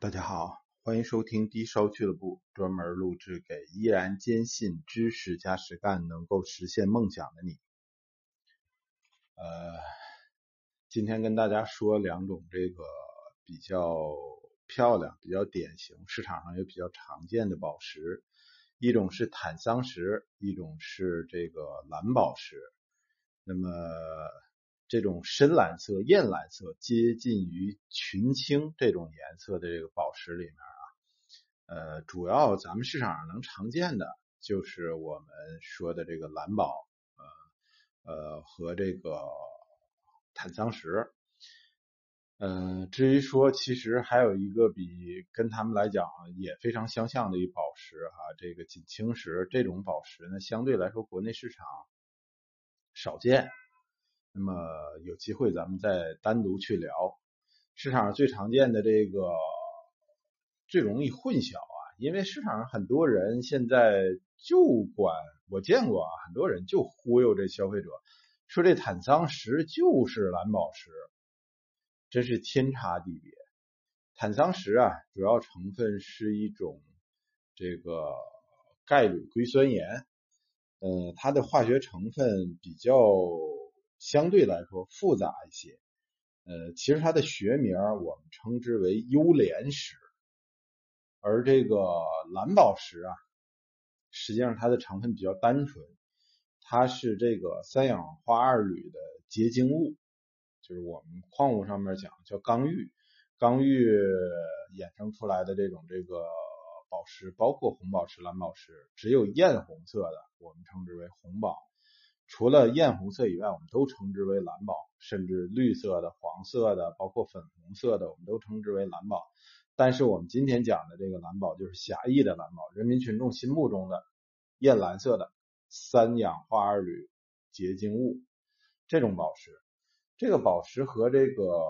大家好，欢迎收听低烧俱乐部，专门录制给依然坚信知识加实干能够实现梦想的你。呃，今天跟大家说两种这个比较漂亮、比较典型、市场上也比较常见的宝石，一种是坦桑石，一种是这个蓝宝石。那么。这种深蓝色、艳蓝色，接近于群青这种颜色的这个宝石里面啊，呃，主要咱们市场上能常见的就是我们说的这个蓝宝，呃呃和这个坦桑石。嗯，至于说其实还有一个比跟他们来讲也非常相像的一宝石哈，这个锦青石这种宝石呢，相对来说国内市场少见。那么有机会咱们再单独去聊。市场上最常见的这个最容易混淆啊，因为市场上很多人现在就管我见过啊，很多人就忽悠这消费者说这坦桑石就是蓝宝石，真是天差地别。坦桑石啊，主要成分是一种这个钙铝硅酸盐，呃，它的化学成分比较。相对来说复杂一些，呃，其实它的学名我们称之为优莲石，而这个蓝宝石啊，实际上它的成分比较单纯，它是这个三氧化二铝的结晶物，就是我们矿物上面讲叫刚玉，刚玉衍生出来的这种这个宝石，包括红宝石、蓝宝石，只有艳红色的，我们称之为红宝。除了艳红色以外，我们都称之为蓝宝，甚至绿色的、黄色的，包括粉红色的，我们都称之为蓝宝。但是我们今天讲的这个蓝宝，就是狭义的蓝宝，人民群众心目中的艳蓝色的三氧化二铝结晶物这种宝石。这个宝石和这个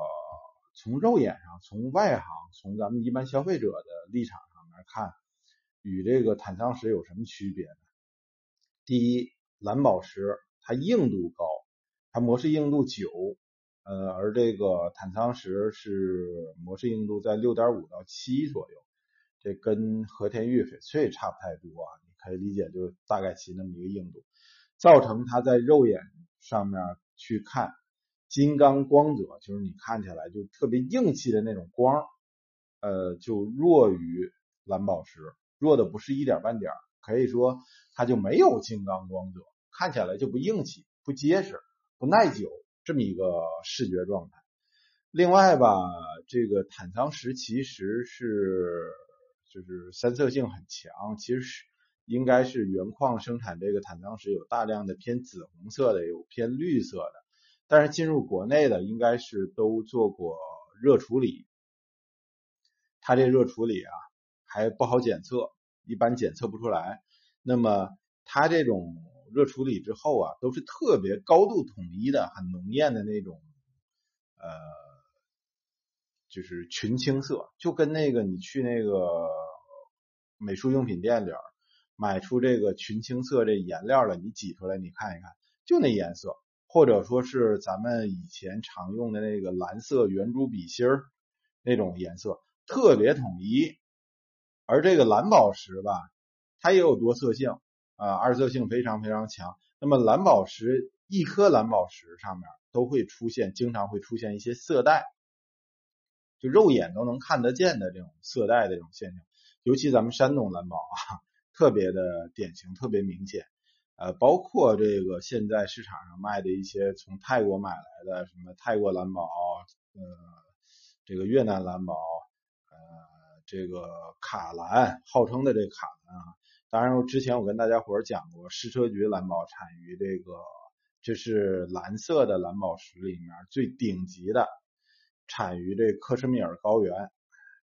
从肉眼上、从外行、从咱们一般消费者的立场上面看，与这个坦桑石有什么区别呢？第一，蓝宝石。它硬度高，它模式硬度九，呃，而这个坦桑石是模式硬度在六点五到七左右，这跟和田玉翡翠差不太多啊，你可以理解就大概其那么一个硬度，造成它在肉眼上面去看金刚光泽，就是你看起来就特别硬气的那种光，呃，就弱于蓝宝石，弱的不是一点半点，可以说它就没有金刚光泽。看起来就不硬气、不结实、不耐久，这么一个视觉状态。另外吧，这个坦桑石其实是就是三色性很强，其实是应该是原矿生产这个坦桑石有大量的偏紫红色的，有偏绿色的，但是进入国内的应该是都做过热处理。它这热处理啊还不好检测，一般检测不出来。那么它这种。热处理之后啊，都是特别高度统一的、很浓艳的那种，呃，就是群青色，就跟那个你去那个美术用品店里买出这个群青色这颜料了，你挤出来你看一看，就那颜色，或者说是咱们以前常用的那个蓝色圆珠笔芯儿那种颜色，特别统一。而这个蓝宝石吧，它也有多色性。啊，二色性非常非常强。那么蓝宝石，一颗蓝宝石上面都会出现，经常会出现一些色带，就肉眼都能看得见的这种色带的这种现象。尤其咱们山东蓝宝啊，特别的典型，特别明显。呃，包括这个现在市场上卖的一些从泰国买来的什么泰国蓝宝，呃，这个越南蓝宝，呃，这个卡蓝，号称的这卡蓝啊。当然，我之前我跟大家伙讲过，矢车菊蓝宝产于这个，这是蓝色的蓝宝石里面最顶级的，产于这克什米尔高原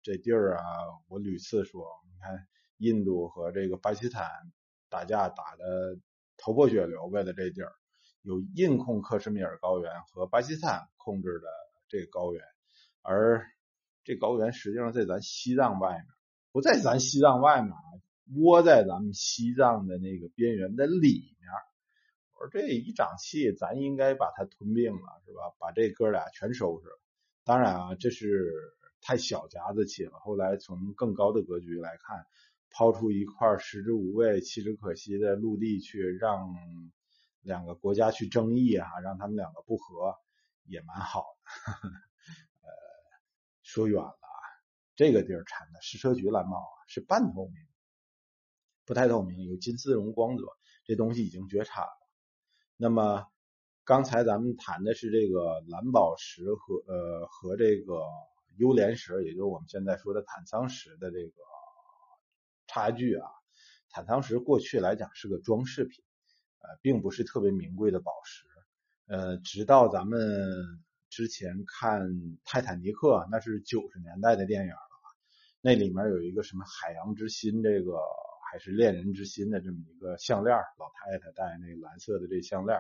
这地儿啊。我屡次说，你看印度和这个巴基斯坦打架打的头破血流为了这地儿，有印控克什米尔高原和巴基斯坦控制的这个高原，而这高原实际上在咱西藏外面，不在咱西藏外面啊。窝在咱们西藏的那个边缘的里面，我说这一长气，咱应该把它吞并了，是吧？把这哥俩全收拾了。当然啊，这是太小家子气了。后来从更高的格局来看，抛出一块食之无味、弃之可惜的陆地去，让两个国家去争议啊，让他们两个不和，也蛮好的。呃，说远了啊，这个地儿产的矢车菊蓝帽啊，是半透明，不太透明，有金丝绒光泽，这东西已经绝产了。那么。刚才咱们谈的是这个蓝宝石和呃和这个幽莲石，也就是我们现在说的坦桑石的这个差距啊。坦桑石过去来讲是个装饰品，呃，并不是特别名贵的宝石。呃，直到咱们之前看《泰坦尼克》，那是九十年代的电影了，那里面有一个什么海洋之心，这个还是恋人之心的这么一个项链，老太太戴那蓝色的这项链。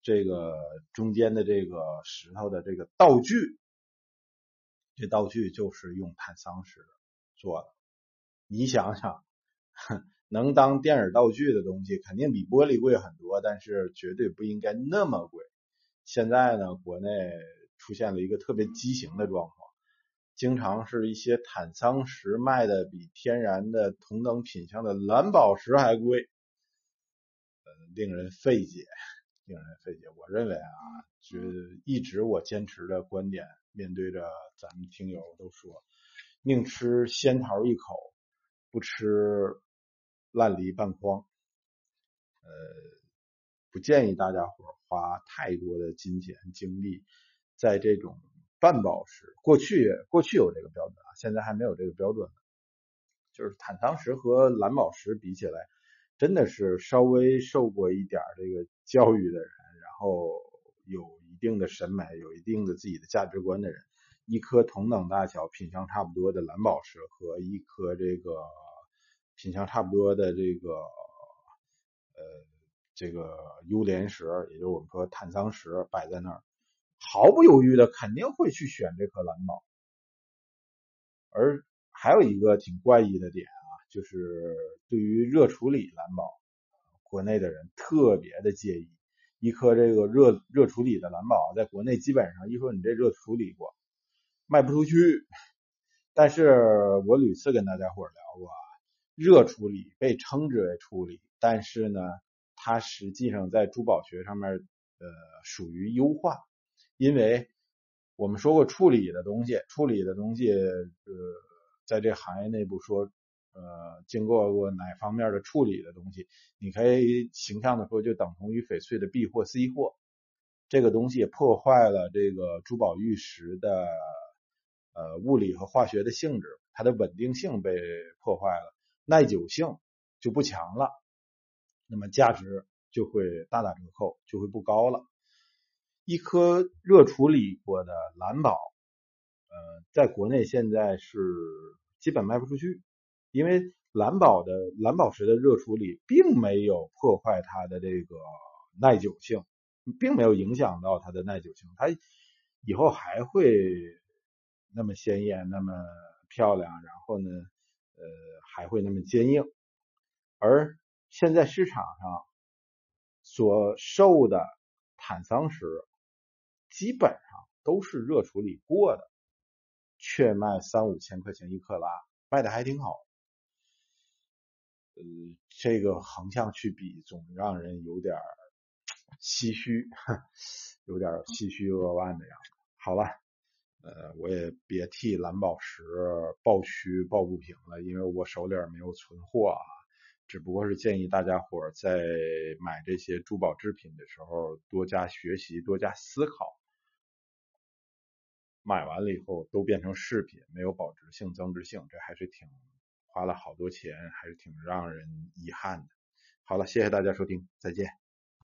这个中间的这个石头的这个道具，这道具就是用碳桑石做的。你想想，能当电影道具的东西，肯定比玻璃贵很多，但是绝对不应该那么贵。现在呢，国内出现了一个特别畸形的状况，经常是一些坦桑石卖的比天然的同等品相的蓝宝石还贵，呃，令人费解。令人费解。我认为啊，就一直我坚持的观点，面对着咱们听友都说，宁吃仙桃一口，不吃烂梨半筐。呃，不建议大家伙花太多的金钱精力在这种半宝石。过去过去有这个标准啊，现在还没有这个标准。就是坦桑石和蓝宝石比起来。真的是稍微受过一点这个教育的人，然后有一定的审美，有一定的自己的价值观的人，一颗同等大小、品相差不多的蓝宝石和一颗这个品相差不多的这个呃这个优莲石，也就是我们说坦桑石摆在那儿，毫不犹豫的肯定会去选这颗蓝宝。而还有一个挺怪异的点啊。就是对于热处理蓝宝，国内的人特别的介意。一颗这个热热处理的蓝宝，在国内基本上一说你这热处理过，卖不出去。但是我屡次跟大家伙聊过，热处理被称之为处理，但是呢，它实际上在珠宝学上面，呃，属于优化。因为我们说过处理的东西，处理的东西，呃，在这行业内部说。呃，经过过哪方面的处理的东西，你可以形象的说，就等同于翡翠的 B 货、C 货。这个东西破坏了这个珠宝玉石的呃物理和化学的性质，它的稳定性被破坏了，耐久性就不强了，那么价值就会大打折扣，就会不高了。一颗热处理过的蓝宝，呃，在国内现在是基本卖不出去。因为蓝宝的蓝宝石的热处理并没有破坏它的这个耐久性，并没有影响到它的耐久性，它以后还会那么鲜艳、那么漂亮，然后呢，呃，还会那么坚硬。而现在市场上所售的坦桑石基本上都是热处理过的，却卖三五千块钱一克拉，卖的还挺好。呃，这个横向去比，总让人有点唏嘘，有点唏嘘扼腕的样子。好了，呃，我也别替蓝宝石抱屈抱不平了，因为我手里没有存货啊。只不过是建议大家伙在买这些珠宝制品的时候多加学习，多加思考。买完了以后都变成饰品，没有保值性、增值性，这还是挺。花了好多钱，还是挺让人遗憾的。好了，谢谢大家收听，再见。